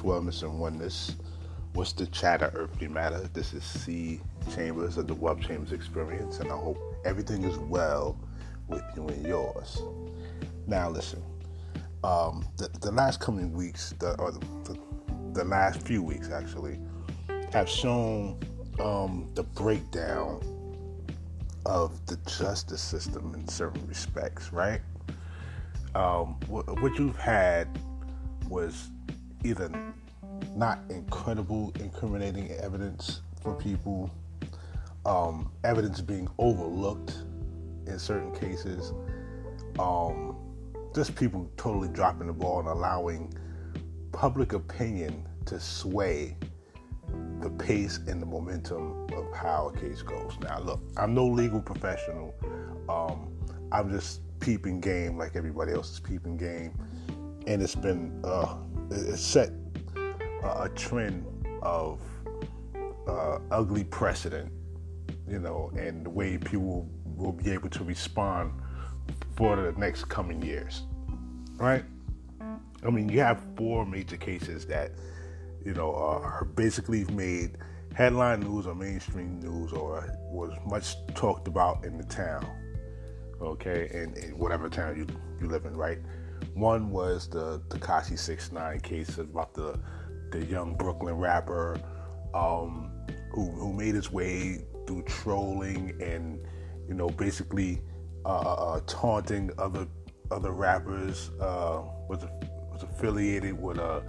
wellness, and oneness. What's the chatter, earthly matter? This is C Chambers of the Wealth Chambers Experience, and I hope everything is well with you and yours. Now, listen. Um, the, the last coming weeks, the, or the, the, the last few weeks actually, have shown um, the breakdown of the justice system in certain respects, right? Um, what, what you've had was either not incredible incriminating evidence for people, um, evidence being overlooked in certain cases, um, just people totally dropping the ball and allowing public opinion to sway the pace and the momentum of how a case goes. Now, look, I'm no legal professional. Um, I'm just peeping game like everybody else is peeping game, and it's been uh, it's set a trend of uh, ugly precedent, you know, and the way people will be able to respond for the next coming years, right? I mean, you have four major cases that, you know, are basically made headline news or mainstream news or was much talked about in the town, okay, in, in whatever town you, you live in, right? One was the Tekashi Six Nine case about the the young Brooklyn rapper um, who who made his way through trolling and you know basically uh, uh, uh taunting other other rappers uh, was was affiliated with a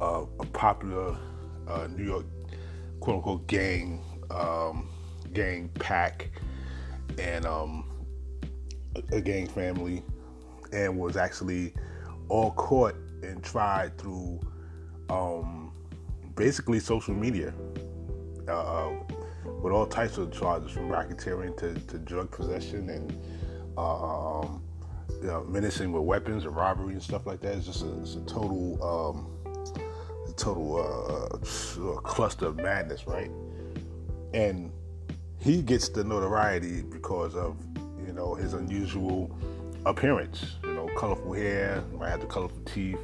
a, a popular uh, New York quote unquote gang um, gang pack and um, a, a gang family and was actually all caught and tried through um, basically social media uh, with all types of charges from racketeering to, to drug possession and uh, um, you know, menacing with weapons and robbery and stuff like that. It's just a, it's a total, um, a total uh, cluster of madness, right? And he gets the notoriety because of you know his unusual appearance. Colorful hair, might have the colorful teeth,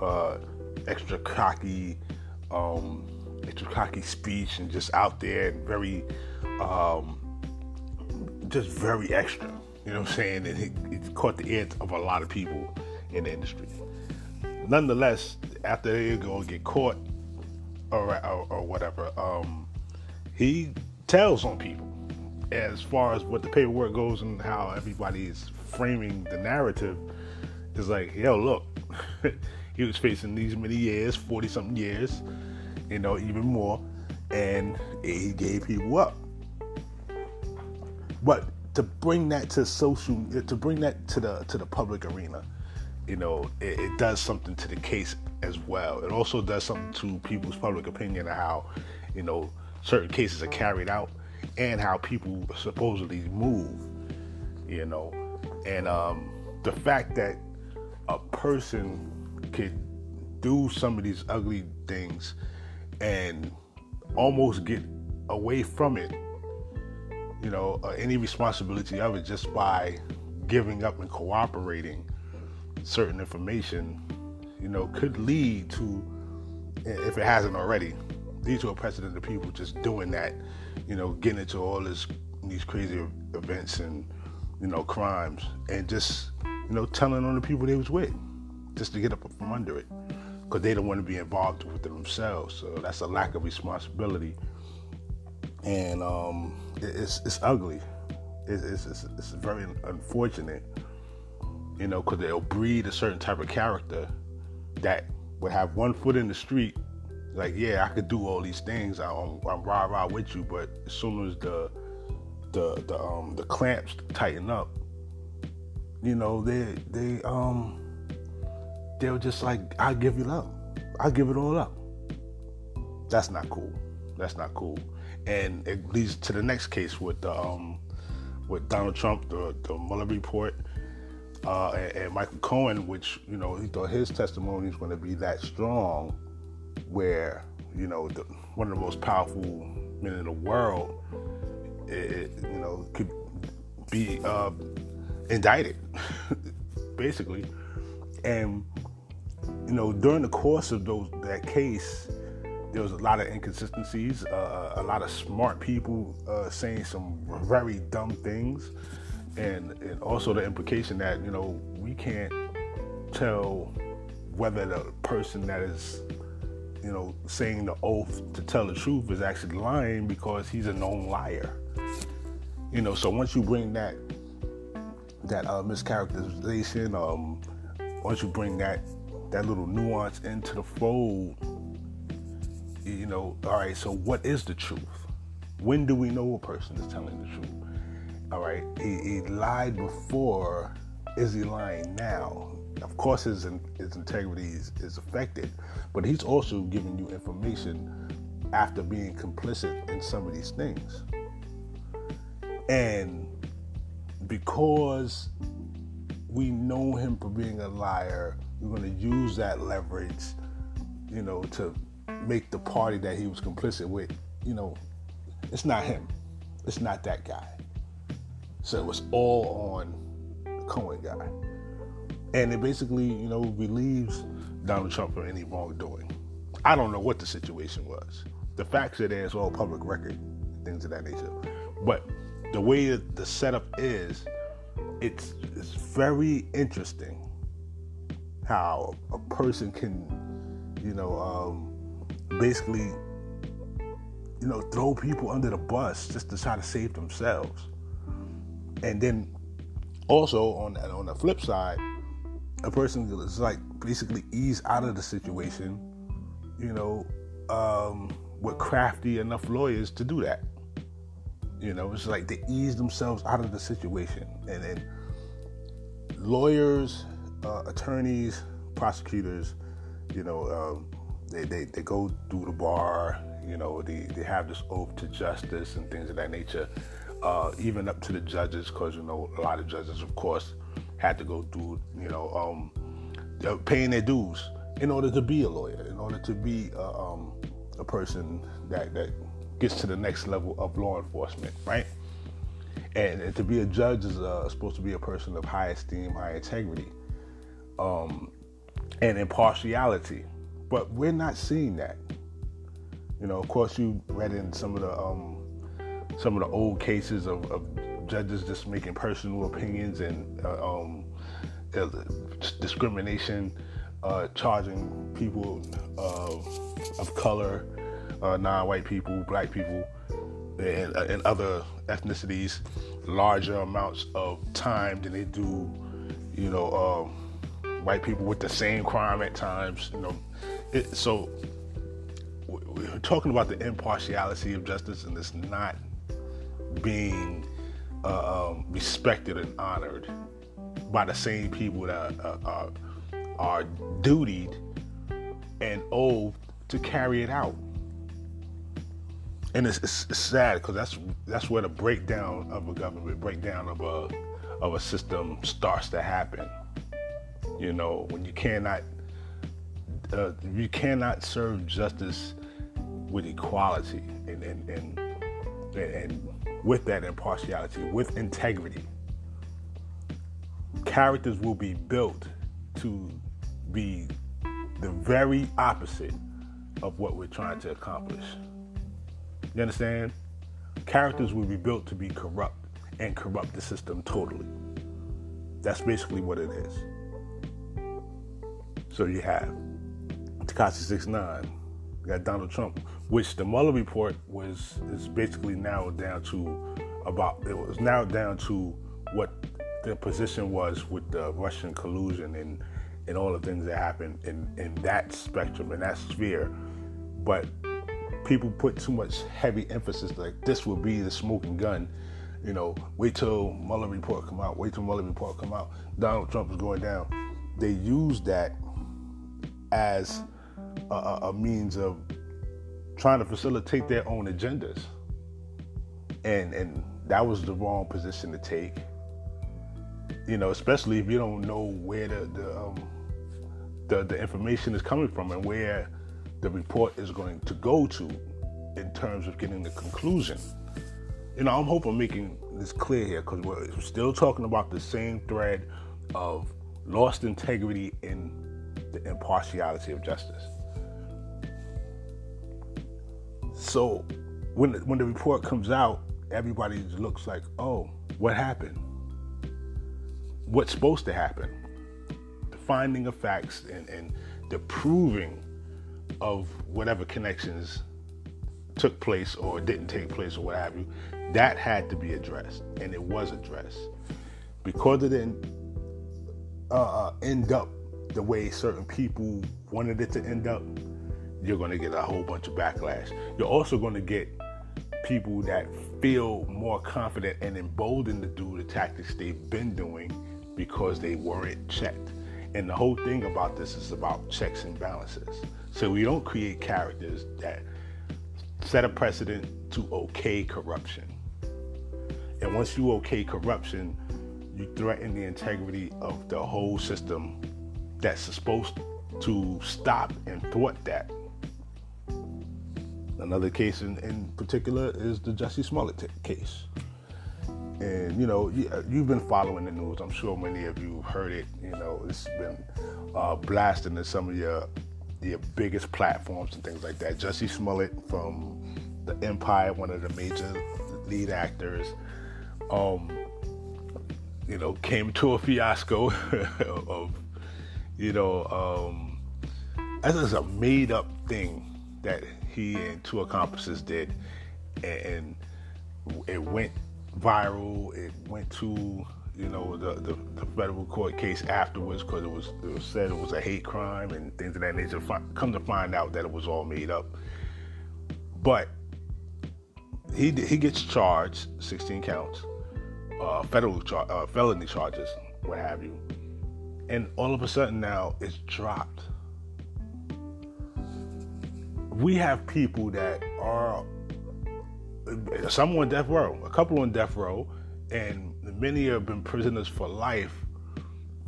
uh, extra cocky, um, extra cocky speech, and just out there and very, um, just very extra. You know what I'm saying? And it, it caught the ear of a lot of people in the industry. Nonetheless, after they go get caught or, or, or whatever, um, he tells on people as far as what the paperwork goes and how everybody is framing the narrative is like, yo, look, he was facing these many years, 40 something years, you know, even more, and he gave people up. But to bring that to social, to bring that to the to the public arena, you know, it, it does something to the case as well. It also does something to people's public opinion of how, you know, certain cases are carried out and how people supposedly move, you know. And um, the fact that a person could do some of these ugly things and almost get away from it, you know, uh, any responsibility of it just by giving up and cooperating certain information, you know, could lead to, if it hasn't already, lead to a precedent of people just doing that, you know, getting into all this these crazy events and you know crimes, and just you know telling on the people they was with, just to get up from under it, because they don't want to be involved with it themselves. So that's a lack of responsibility, and um, it's it's ugly. It's, it's, it's, very unfortunate, you know, because they'll breed a certain type of character that would have one foot in the street like, yeah, I could do all these things. I'm, I'm rah rah with you, but as soon as the the the um the clamps tighten up, you know, they they um they'll just like, I give it up. I give it all up. That's not cool. That's not cool. And it leads to the next case with um with Donald Trump, the the Mueller report. Uh, and, and Michael Cohen, which you know he thought his testimony was going to be that strong, where you know the, one of the most powerful men in the world, it, you know, could be uh, indicted, basically, and you know, during the course of those that case, there was a lot of inconsistencies, uh, a lot of smart people uh, saying some very dumb things, and and also the implication that you know we can't tell whether the person that is you know saying the oath to tell the truth is actually lying because he's a known liar. You know, so once you bring that that uh, mischaracterization, um, once you bring that that little nuance into the fold, you know, all right, so what is the truth? When do we know a person is telling the truth? All right, he, he lied before. Is he lying now? Of course, his his integrity is, is affected, but he's also giving you information after being complicit in some of these things. And because we know him for being a liar, we're going to use that leverage, you know, to make the party that he was complicit with, you know, it's not him. It's not that guy. So it was all on the Cohen guy. And it basically, you know, relieves Donald Trump from any wrongdoing. I don't know what the situation was. The facts are there, it's all public record, things of that nature. But the way that the setup is, it's, it's very interesting how a person can, you know, um, basically, you know, throw people under the bus just to try to save themselves. And then also on on the flip side, a person is like basically ease out of the situation, you know, um, with crafty enough lawyers to do that. You know, it's like they ease themselves out of the situation, and then lawyers uh, attorneys, prosecutors, you know, um, they, they, they go through the bar, you know, they, they have this oath to justice and things of that nature, uh, even up to the judges, because, you know, a lot of judges, of course, had to go through, you know, um, paying their dues in order to be a lawyer, in order to be a, um, a person that, that gets to the next level of law enforcement, right? And, to be a judge is uh, supposed to be a person of high esteem, high integrity um, and impartiality. But we're not seeing that. You know, of course, you read in some of the um, some of the old cases of, of judges just making personal opinions and uh, um, uh, discrimination, uh, charging people of color, uh, non-white people, black people, and, uh, and other ethnicities larger amounts of time than they do, you know, um, white people with the same crime at times. You know, it, so we're talking about the impartiality of justice, and it's not being uh, um, respected and honored by the same people that are, are, are dutied and owed to carry it out. And it's, it's, it's sad because that's that's where the breakdown of a government, breakdown of a of a system starts to happen. You know, when you cannot uh, you cannot serve justice with equality and and, and and with that impartiality, with integrity. Characters will be built to be the very opposite of what we're trying to accomplish. You understand? Characters will be built to be corrupt and corrupt the system totally. That's basically what it is. So you have Tekashi Six Nine, you got Donald Trump, which the Mueller report was is basically narrowed down to about it was narrowed down to what the position was with the Russian collusion and and all the things that happened in in that spectrum in that sphere, but people put too much heavy emphasis like this will be the smoking gun. You know, wait till Mueller report come out. Wait till Mueller report come out. Donald Trump is going down. They use that as a, a means of trying to facilitate their own agendas. And and that was the wrong position to take. You know, especially if you don't know where the the, um, the, the information is coming from and where the report is going to go to in terms of getting the conclusion. You know, I'm hoping I'm making this clear here because we're still talking about the same thread of lost integrity in the impartiality of justice. So when the, when the report comes out, everybody looks like, oh, what happened? What's supposed to happen? The finding of facts and, and the proving of whatever connections took place or didn't take place or what have you, that had to be addressed, and it was addressed. Because it didn't uh, uh end up the way certain people wanted it to end up, you're going to get a whole bunch of backlash. You're also going to get people that feel more confident and emboldened to do the tactics they've been doing because they weren't checked. And the whole thing about this is about checks and balances. So we don't create characters that set a precedent to okay corruption. And once you okay corruption, you threaten the integrity of the whole system that's supposed to stop and thwart that. Another case in, in particular is the Jussie Smollett t- case. And you know, you, have been following the news. I'm sure many of you heard it. You know, it's been uh, blasting in some of your your biggest platforms and things like that. Jussie Smollett from the Empire, one of the major lead actors, um, you know, came to a fiasco of, you know, um, this is a made up thing that he and two accomplices did, and it went viral. It went to you know the, the, the federal court case afterwards because it was it was said it was a hate crime and things of that nature. Come to find out that it was all made up, but he he gets charged 16 counts, uh, federal char- uh, felony charges, what have you, and all of a sudden now it's dropped. We have people that are some on death row, a couple on death row, and many have been prisoners for life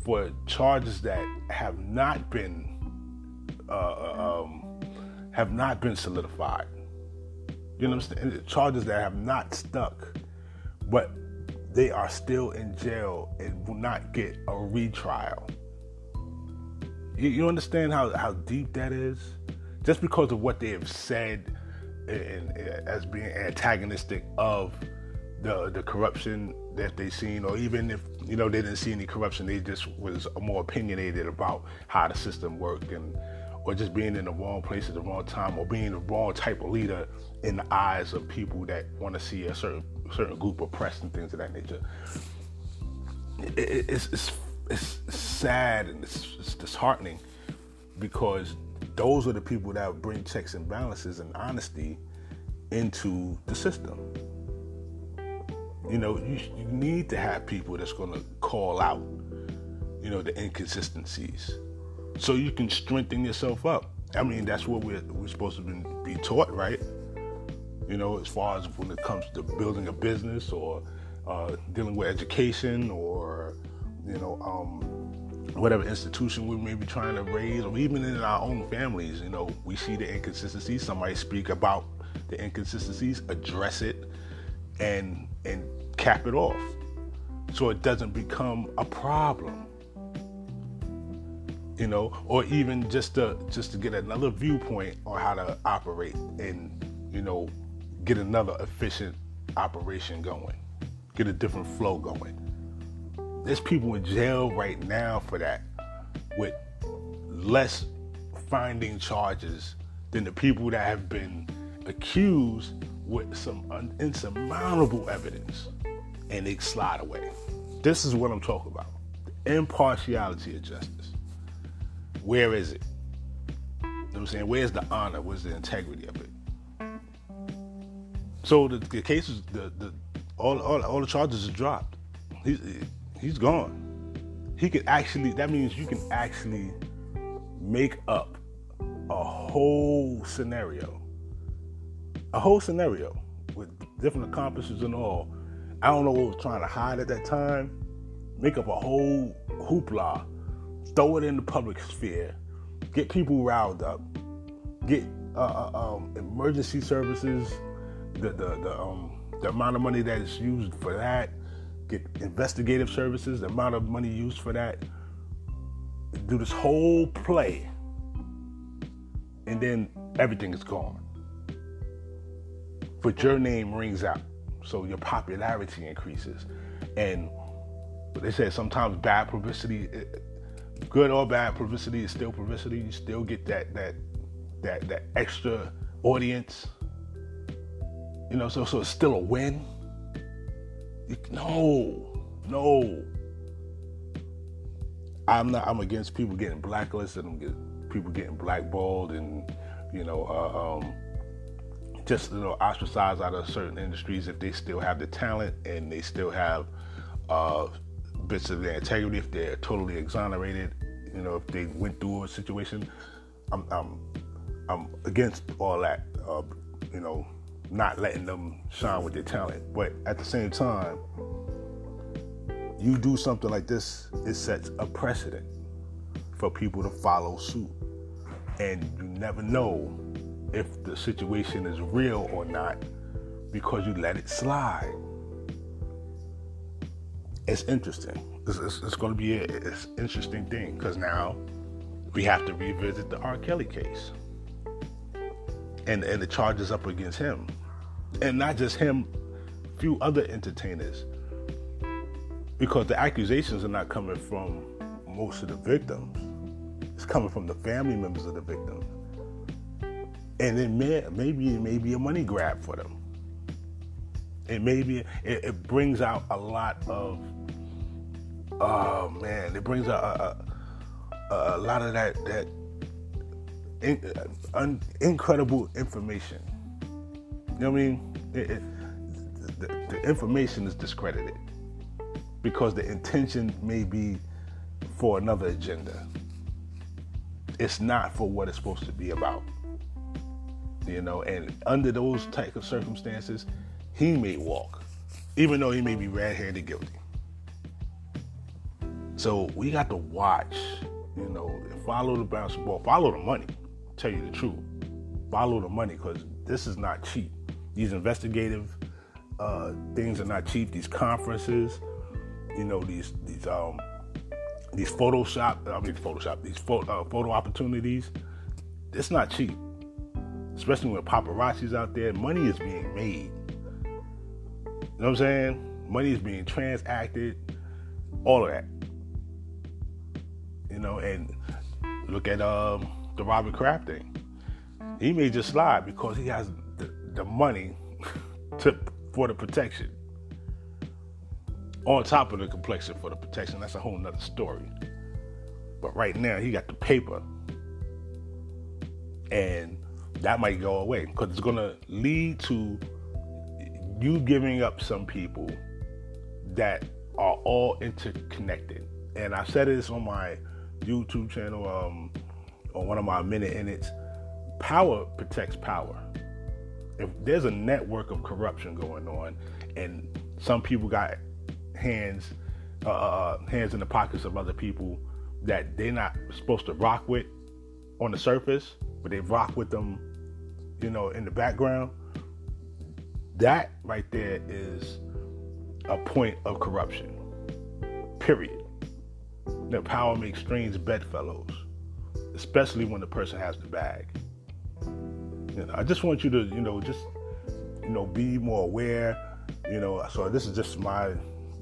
for charges that have not been uh, uh um, have not been solidified. You know what I'm saying? Charges that have not stuck, but they are still in jail and will not get a retrial. You, you understand how, how deep that is? Just because of what they have said and, as being antagonistic of the the corruption that they seen, or even if you know they didn't see any corruption, they just was more opinionated about how the system worked and or just being in the wrong place at the wrong time or being the wrong type of leader in the eyes of people that want to see a certain certain group oppressed and things of that nature. It, it's, it's, it's sad and it's, it's disheartening because those are the people that bring checks and balances and honesty into the system. You know, you, you need to have people that's going to call out, you know, the inconsistencies so you can strengthen yourself up. I mean, that's what we're, we're supposed to be, be taught, right? You know, as far as when it comes to building a business or uh, dealing with education or, you know, um, whatever institution we may be trying to raise, or even in our own families, you know, we see the inconsistencies. Somebody speak about the inconsistencies, address it, and and cap it off, so it doesn't become a problem you know, or even just to just to get another viewpoint on how to operate and you know get another efficient operation going, get a different flow going. There's people in jail right now for that, with less finding charges than the people that have been accused with some insurmountable evidence and they slide away. This is what I'm talking about. The impartiality of justice. Where is it? You know what I'm saying? Where's the honor? Where's the integrity of it? So the, the cases, the, the all, all, all the charges are dropped. He's gone. He could actually. That means you can actually make up a whole scenario, a whole scenario with different accomplices and all. I don't know what was trying to hide at that time. Make up a whole hoopla throw it in the public sphere, get people riled up, get uh, uh, um, emergency services, the the the, um, the amount of money that is used for that, get investigative services, the amount of money used for that, do this whole play, and then everything is gone. But your name rings out, so your popularity increases, and they said sometimes bad publicity, eh, good or bad publicity is still publicity. You still get that that that that extra audience. You know, so so it's still a win. No, no. I'm not. I'm against people getting blacklisted. I'm people getting blackballed and you know uh, um, just you know ostracized out of certain industries if they still have the talent and they still have uh, bits of their integrity. If they're totally exonerated, you know, if they went through a situation, I'm I'm, I'm against all that. Uh, you know, not letting them shine with their talent. But at the same time, you do something like this, it sets a precedent for people to follow suit. And you never know if the situation is real or not because you let it slide. It's interesting. It's, it's, it's going to be an interesting thing because now we have to revisit the R. Kelly case and, and the charges up against him and not just him, few other entertainers, because the accusations are not coming from most of the victims. It's coming from the family members of the victims, and it may maybe it may be a money grab for them. It maybe it, it brings out a lot of oh man, it brings out a, a, a lot of that that in, uh, un, incredible information know what I mean? It, it, the, the information is discredited because the intention may be for another agenda. It's not for what it's supposed to be about. You know, and under those type of circumstances, he may walk, even though he may be red-handed guilty. So we got to watch, you know, follow the basketball, follow the money. Tell you the truth, follow the money because this is not cheap. These investigative uh, things are not cheap. These conferences, you know, these these um these Photoshop, I mean Photoshop, these photo, uh, photo opportunities, it's not cheap. Especially when paparazzi's out there, money is being made. You know what I'm saying? Money is being transacted, all of that. You know, and look at um, the Robert Kraft thing. He may just slide because he has the money to for the protection. On top of the complexion for the protection, that's a whole nother story. But right now, he got the paper, and that might go away because it's to lead to you giving up some people that are all interconnected. And I said this on my YouTube channel, um, on one of my minute in it. Power protects power if there's a network of corruption going on, and some people got hands uh, uh, uh, hands in the pockets of other people that they're not supposed to rock with on the surface, but they rock with them, you know, in the background. That right there is a point of corruption. Period. The power makes strange bedfellows, especially when the person has the bag. You know, I just want you to, you know, just, you know, be more aware. You know, so this is just my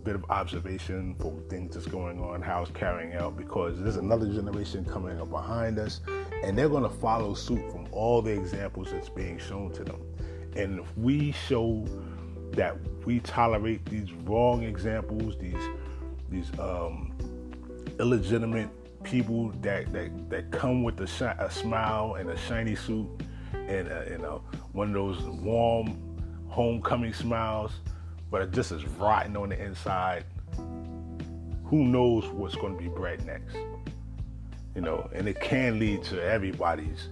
bit of observation for things that's going on, how it's carrying out, because there's another generation coming up behind us, and they're going to follow suit from all the examples that's being shown to them. And if we show that we tolerate these wrong examples, these these um, illegitimate people that, that that come with a, shi- a smile and a shiny suit and uh, you know one of those warm homecoming smiles, but it just is rotten on the inside. Who knows what's going to be bred next? You know, and it can lead to everybody's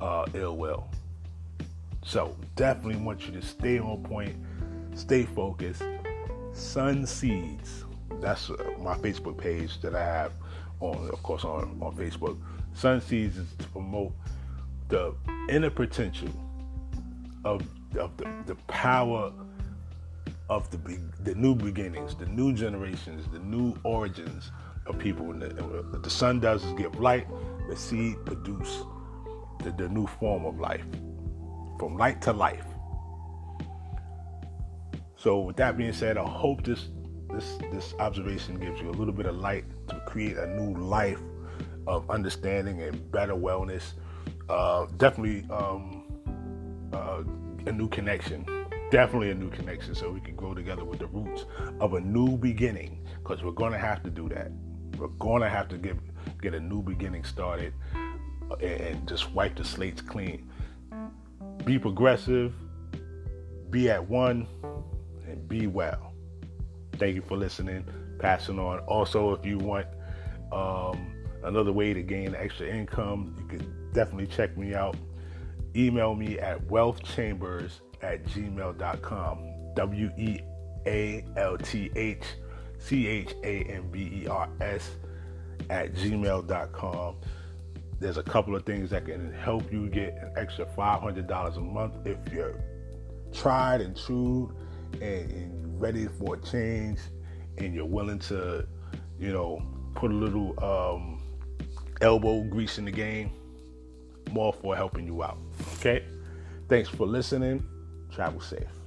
uh, ill will. So definitely want you to stay on point, stay focused. Sun Seeds, that's uh, my Facebook page that I have on, of course, on, on Facebook. Sun Seeds is to promote the inner potential of, of the, the power of the, the new beginnings, the new generations, the new origins of people. And, what the sun does is give light. The seed produce the, the new form of life, from light to life. So, with that being said, I hope this this this observation gives you a little bit of light to create a new life of understanding and better wellness. Uh, definitely um, uh, a new connection. Definitely a new connection, so we can grow together with the roots of a new beginning. Because we're going to have to do that. We're going to have to get get a new beginning started uh, and just wipe the slates clean. Be progressive. Be at one, and be well. Thank you for listening. Passing on. Also, if you want um, another way to gain extra income, you can definitely check me out. Email me at wealthchambers at gmail.com. W E A L T H C H A M B E R S at gmail.com. There's a couple of things that can help you get an extra $500 a month if you're tried and true and, and ready for a change and you're willing to, you know, put a little um, elbow grease in the game. More for helping you out. Okay? Thanks for listening. Travel safe.